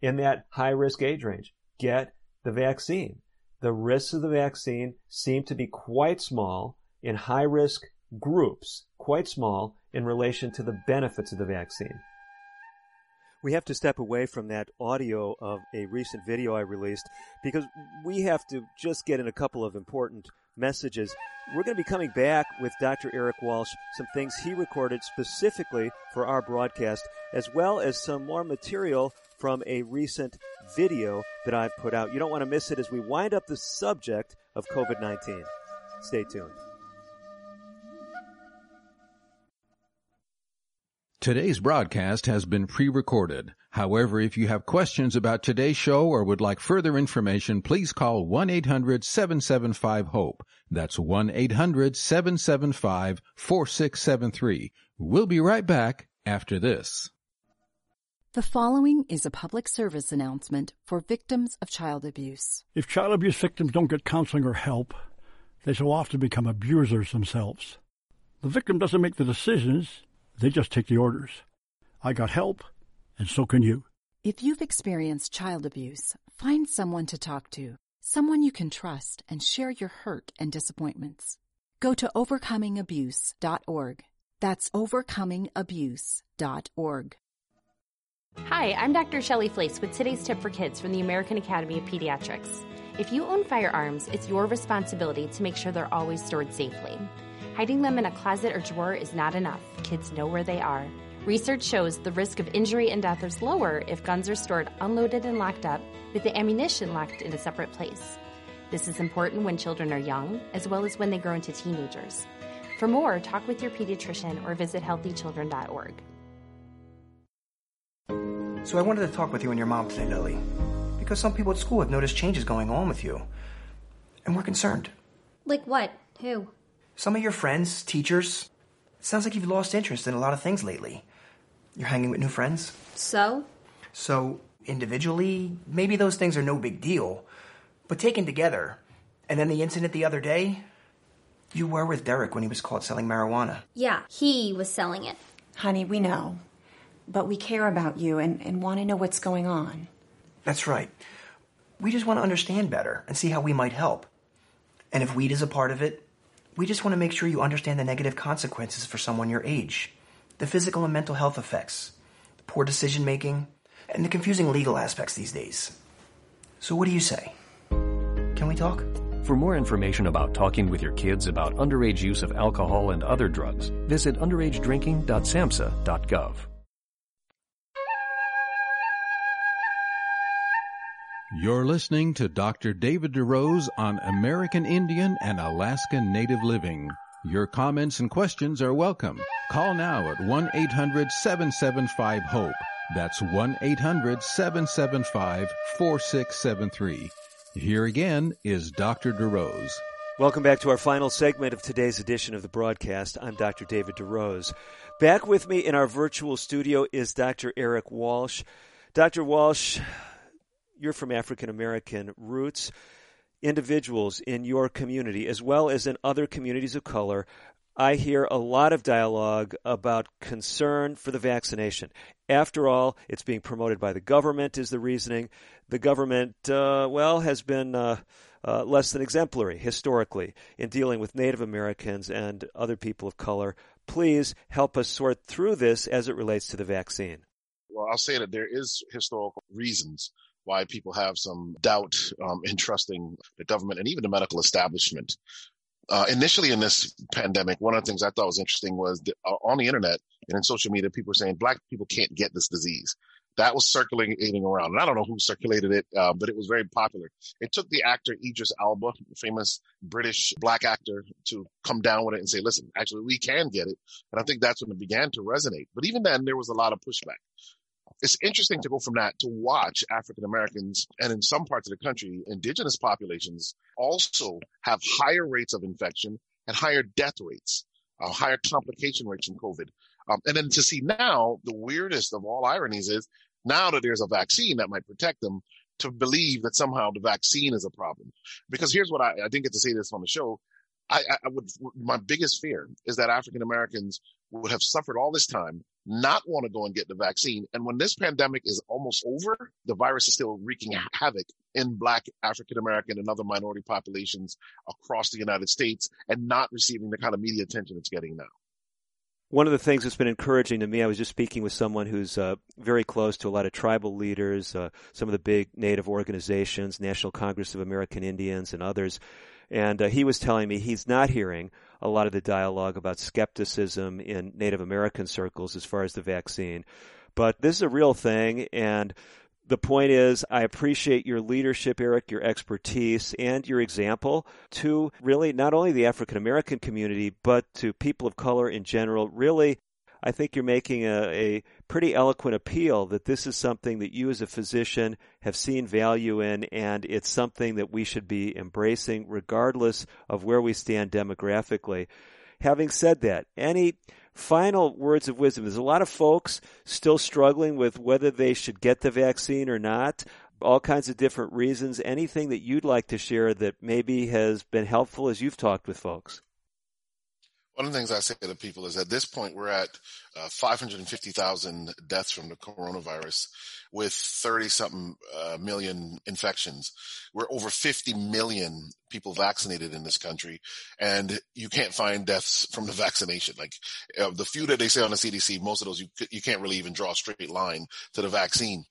in that high risk age range. Get the vaccine. The risks of the vaccine seem to be quite small in high risk groups, quite small in relation to the benefits of the vaccine. We have to step away from that audio of a recent video I released because we have to just get in a couple of important messages. We're going to be coming back with Dr. Eric Walsh, some things he recorded specifically for our broadcast, as well as some more material from a recent video that I've put out. You don't want to miss it as we wind up the subject of COVID 19. Stay tuned. Today's broadcast has been pre-recorded. However, if you have questions about today's show or would like further information, please call 1-800-775-HOPE. That's 1-800-775-4673. We'll be right back after this. The following is a public service announcement for victims of child abuse. If child abuse victims don't get counseling or help, they so often become abusers themselves. The victim doesn't make the decisions, they just take the orders. I got help, and so can you. If you've experienced child abuse, find someone to talk to, someone you can trust, and share your hurt and disappointments. Go to overcomingabuse.org. That's overcomingabuse.org. Hi, I'm Dr. Shelly Flais with today's tip for kids from the American Academy of Pediatrics. If you own firearms, it's your responsibility to make sure they're always stored safely. Hiding them in a closet or drawer is not enough. Kids know where they are. Research shows the risk of injury and death is lower if guns are stored unloaded and locked up, with the ammunition locked in a separate place. This is important when children are young, as well as when they grow into teenagers. For more, talk with your pediatrician or visit healthychildren.org. So I wanted to talk with you and your mom today, Lily, because some people at school have noticed changes going on with you, and we're concerned. Like what? Who? Some of your friends, teachers. It sounds like you've lost interest in a lot of things lately. You're hanging with new friends? So? So, individually, maybe those things are no big deal. But taken together, and then the incident the other day, you were with Derek when he was caught selling marijuana. Yeah, he was selling it. Honey, we know. But we care about you and, and want to know what's going on. That's right. We just want to understand better and see how we might help. And if weed is a part of it, we just want to make sure you understand the negative consequences for someone your age, the physical and mental health effects, the poor decision making, and the confusing legal aspects these days. So, what do you say? Can we talk? For more information about talking with your kids about underage use of alcohol and other drugs, visit underagedrinking.samhsa.gov. You're listening to Dr. David DeRose on American Indian and Alaskan Native Living. Your comments and questions are welcome. Call now at 1-800-775-HOPE. That's 1-800-775-4673. Here again is Dr. DeRose. Welcome back to our final segment of today's edition of the broadcast. I'm Dr. David DeRose. Back with me in our virtual studio is Dr. Eric Walsh. Dr. Walsh, you're from African American roots. Individuals in your community, as well as in other communities of color, I hear a lot of dialogue about concern for the vaccination. After all, it's being promoted by the government, is the reasoning. The government, uh, well, has been uh, uh, less than exemplary historically in dealing with Native Americans and other people of color. Please help us sort through this as it relates to the vaccine. Well, I'll say that there is historical reasons why people have some doubt um, in trusting the government and even the medical establishment. Uh, initially in this pandemic, one of the things I thought was interesting was that, uh, on the internet and in social media, people were saying black people can't get this disease. That was circulating around. And I don't know who circulated it, uh, but it was very popular. It took the actor Idris the famous British black actor, to come down with it and say, listen, actually, we can get it. And I think that's when it began to resonate. But even then, there was a lot of pushback it's interesting to go from that to watch African Americans and in some parts of the country, indigenous populations also have higher rates of infection and higher death rates, uh, higher complication rates from COVID. Um, and then to see now, the weirdest of all ironies is now that there's a vaccine that might protect them, to believe that somehow the vaccine is a problem. Because here's what I, I didn't get to say this on the show. I, I would, my biggest fear is that African Americans would have suffered all this time, not want to go and get the vaccine. And when this pandemic is almost over, the virus is still wreaking havoc in Black, African American, and other minority populations across the United States and not receiving the kind of media attention it's getting now. One of the things that's been encouraging to me, I was just speaking with someone who's uh, very close to a lot of tribal leaders, uh, some of the big Native organizations, National Congress of American Indians, and others. And uh, he was telling me he's not hearing a lot of the dialogue about skepticism in Native American circles as far as the vaccine. But this is a real thing, and the point is, I appreciate your leadership, Eric, your expertise, and your example to really not only the African American community, but to people of color in general. Really, I think you're making a, a, pretty eloquent appeal that this is something that you as a physician have seen value in, and it's something that we should be embracing regardless of where we stand demographically. Having said that, any final words of wisdom. There's a lot of folks still struggling with whether they should get the vaccine or not. All kinds of different reasons. Anything that you'd like to share that maybe has been helpful as you've talked with folks? One of the things I say to people is at this point, we're at uh, 550,000 deaths from the coronavirus with 30 something uh, million infections. We're over 50 million people vaccinated in this country and you can't find deaths from the vaccination. Like uh, the few that they say on the CDC, most of those you, you can't really even draw a straight line to the vaccine.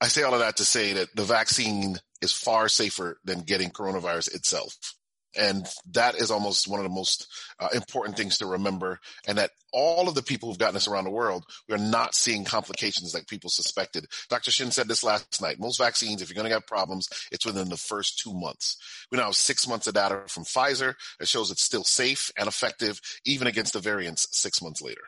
I say all of that to say that the vaccine is far safer than getting coronavirus itself. And that is almost one of the most uh, important things to remember. And that all of the people who've gotten us around the world, we're not seeing complications like people suspected. Dr. Shin said this last night. Most vaccines, if you're going to get problems, it's within the first two months. We now have six months of data from Pfizer that shows it's still safe and effective, even against the variants six months later.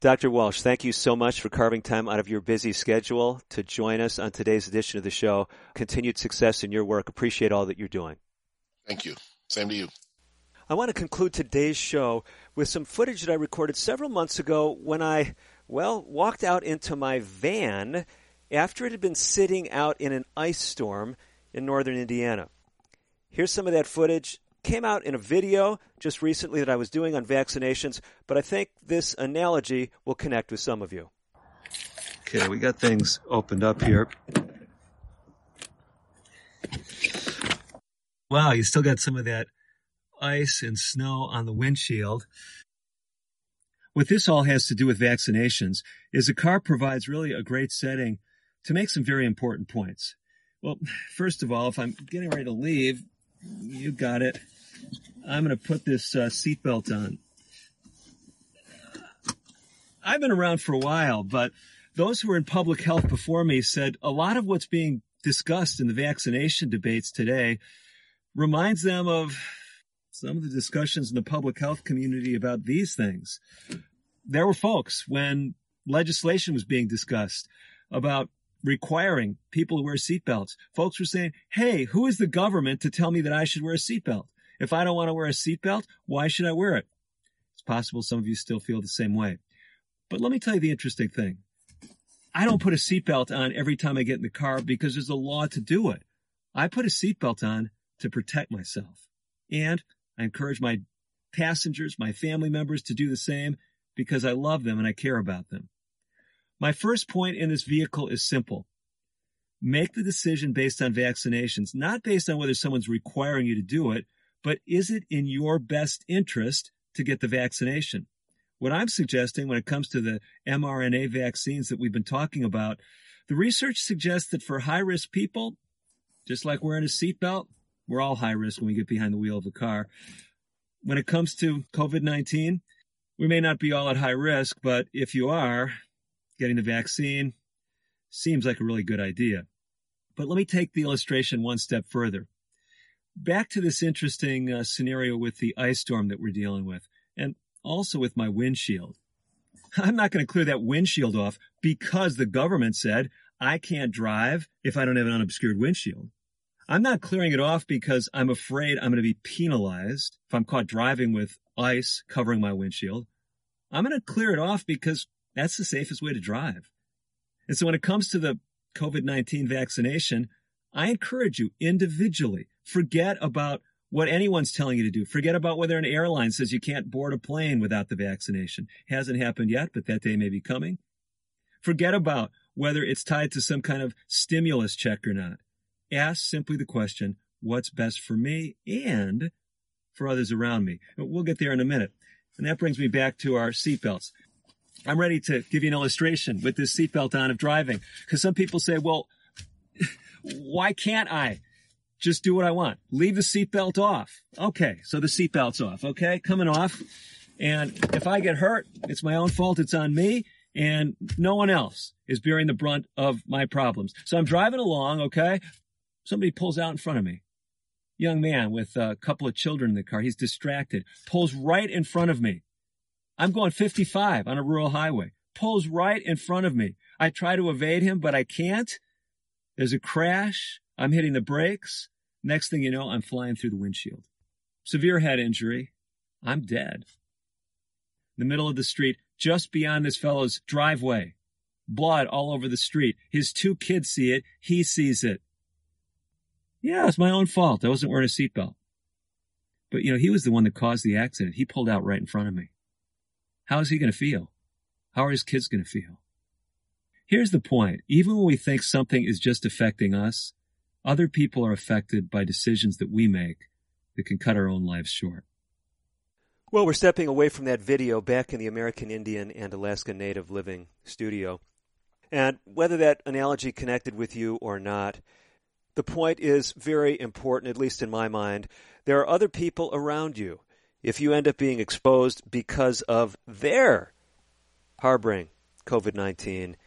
Dr. Walsh, thank you so much for carving time out of your busy schedule to join us on today's edition of the show. Continued success in your work. Appreciate all that you're doing. Thank you. Same to you. I want to conclude today's show with some footage that I recorded several months ago when I, well, walked out into my van after it had been sitting out in an ice storm in northern Indiana. Here's some of that footage. Came out in a video just recently that I was doing on vaccinations, but I think this analogy will connect with some of you. Okay, we got things opened up here. Wow, you still got some of that ice and snow on the windshield. What this all has to do with vaccinations is a car provides really a great setting to make some very important points. Well, first of all, if I'm getting ready to leave, you got it. I'm going to put this uh, seatbelt on. I've been around for a while, but those who were in public health before me said a lot of what's being discussed in the vaccination debates today reminds them of some of the discussions in the public health community about these things. There were folks when legislation was being discussed about requiring people to wear seatbelts. Folks were saying, Hey, who is the government to tell me that I should wear a seatbelt? If I don't want to wear a seatbelt, why should I wear it? It's possible some of you still feel the same way. But let me tell you the interesting thing. I don't put a seatbelt on every time I get in the car because there's a law to do it. I put a seatbelt on to protect myself. And I encourage my passengers, my family members to do the same because I love them and I care about them. My first point in this vehicle is simple. Make the decision based on vaccinations, not based on whether someone's requiring you to do it, but is it in your best interest to get the vaccination? What I'm suggesting when it comes to the mRNA vaccines that we've been talking about, the research suggests that for high risk people, just like wearing a seatbelt, we're all high risk when we get behind the wheel of a car. When it comes to COVID 19, we may not be all at high risk, but if you are, getting the vaccine seems like a really good idea. But let me take the illustration one step further. Back to this interesting uh, scenario with the ice storm that we're dealing with, and also with my windshield. [LAUGHS] I'm not going to clear that windshield off because the government said I can't drive if I don't have an unobscured windshield. I'm not clearing it off because I'm afraid I'm going to be penalized if I'm caught driving with ice covering my windshield. I'm going to clear it off because that's the safest way to drive. And so when it comes to the COVID-19 vaccination, I encourage you individually, forget about what anyone's telling you to do. Forget about whether an airline says you can't board a plane without the vaccination. Hasn't happened yet, but that day may be coming. Forget about whether it's tied to some kind of stimulus check or not. Ask simply the question, what's best for me and for others around me? We'll get there in a minute. And that brings me back to our seatbelts. I'm ready to give you an illustration with this seatbelt on of driving. Because some people say, well, [LAUGHS] why can't I just do what I want? Leave the seatbelt off. Okay, so the seatbelt's off, okay? Coming off. And if I get hurt, it's my own fault, it's on me, and no one else is bearing the brunt of my problems. So I'm driving along, okay? Somebody pulls out in front of me. Young man with a couple of children in the car. He's distracted. Pulls right in front of me. I'm going 55 on a rural highway. Pulls right in front of me. I try to evade him, but I can't. There's a crash. I'm hitting the brakes. Next thing you know, I'm flying through the windshield. Severe head injury. I'm dead. In the middle of the street, just beyond this fellow's driveway. Blood all over the street. His two kids see it. He sees it. Yeah, it's my own fault. I wasn't wearing a seatbelt. But, you know, he was the one that caused the accident. He pulled out right in front of me. How is he going to feel? How are his kids going to feel? Here's the point. Even when we think something is just affecting us, other people are affected by decisions that we make that can cut our own lives short. Well, we're stepping away from that video back in the American Indian and Alaska Native Living studio. And whether that analogy connected with you or not, the point is very important, at least in my mind. There are other people around you. If you end up being exposed because of their harboring COVID 19,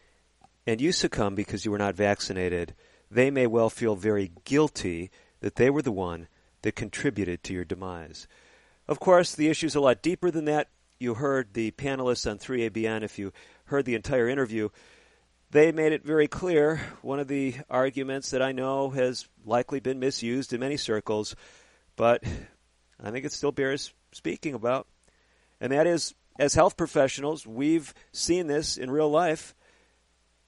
and you succumb because you were not vaccinated, they may well feel very guilty that they were the one that contributed to your demise. Of course, the issue is a lot deeper than that. You heard the panelists on 3ABN. If you heard the entire interview, they made it very clear. One of the arguments that I know has likely been misused in many circles, but I think it still bears speaking about. And that is, as health professionals, we've seen this in real life.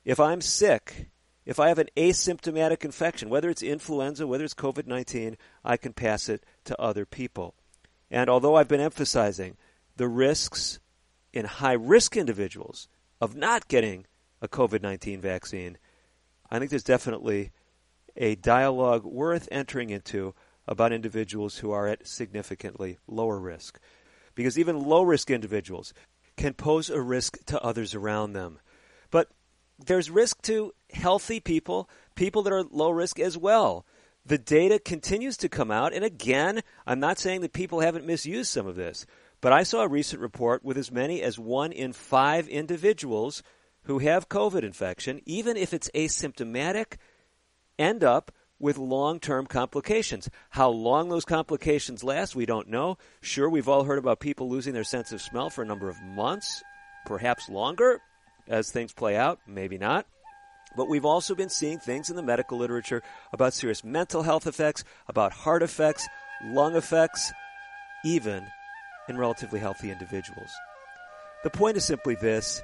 If I'm sick, if I have an asymptomatic infection, whether it's influenza, whether it's COVID 19, I can pass it to other people. And although I've been emphasizing the risks in high risk individuals of not getting a COVID 19 vaccine, I think there's definitely a dialogue worth entering into about individuals who are at significantly lower risk. Because even low risk individuals can pose a risk to others around them. But there's risk to healthy people, people that are low risk as well. The data continues to come out, and again, I'm not saying that people haven't misused some of this, but I saw a recent report with as many as one in five individuals who have COVID infection, even if it's asymptomatic, end up with long term complications. How long those complications last, we don't know. Sure, we've all heard about people losing their sense of smell for a number of months, perhaps longer as things play out, maybe not. But we've also been seeing things in the medical literature about serious mental health effects, about heart effects, lung effects, even in relatively healthy individuals. The point is simply this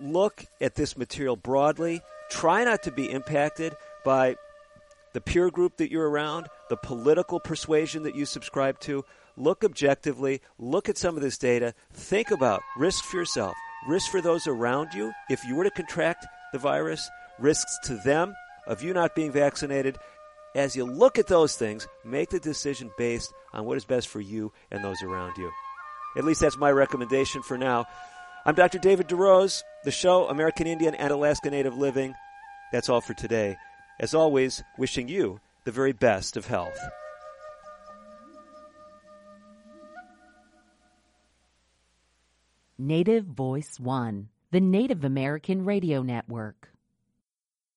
look at this material broadly. Try not to be impacted by the peer group that you're around, the political persuasion that you subscribe to. Look objectively, look at some of this data, think about risk for yourself, risk for those around you if you were to contract the virus, risks to them of you not being vaccinated. As you look at those things, make the decision based on what is best for you and those around you. At least that's my recommendation for now. I'm Dr. David DeRose, the show American Indian and Alaska Native Living. That's all for today. As always, wishing you the very best of health. Native Voice One, the Native American Radio Network.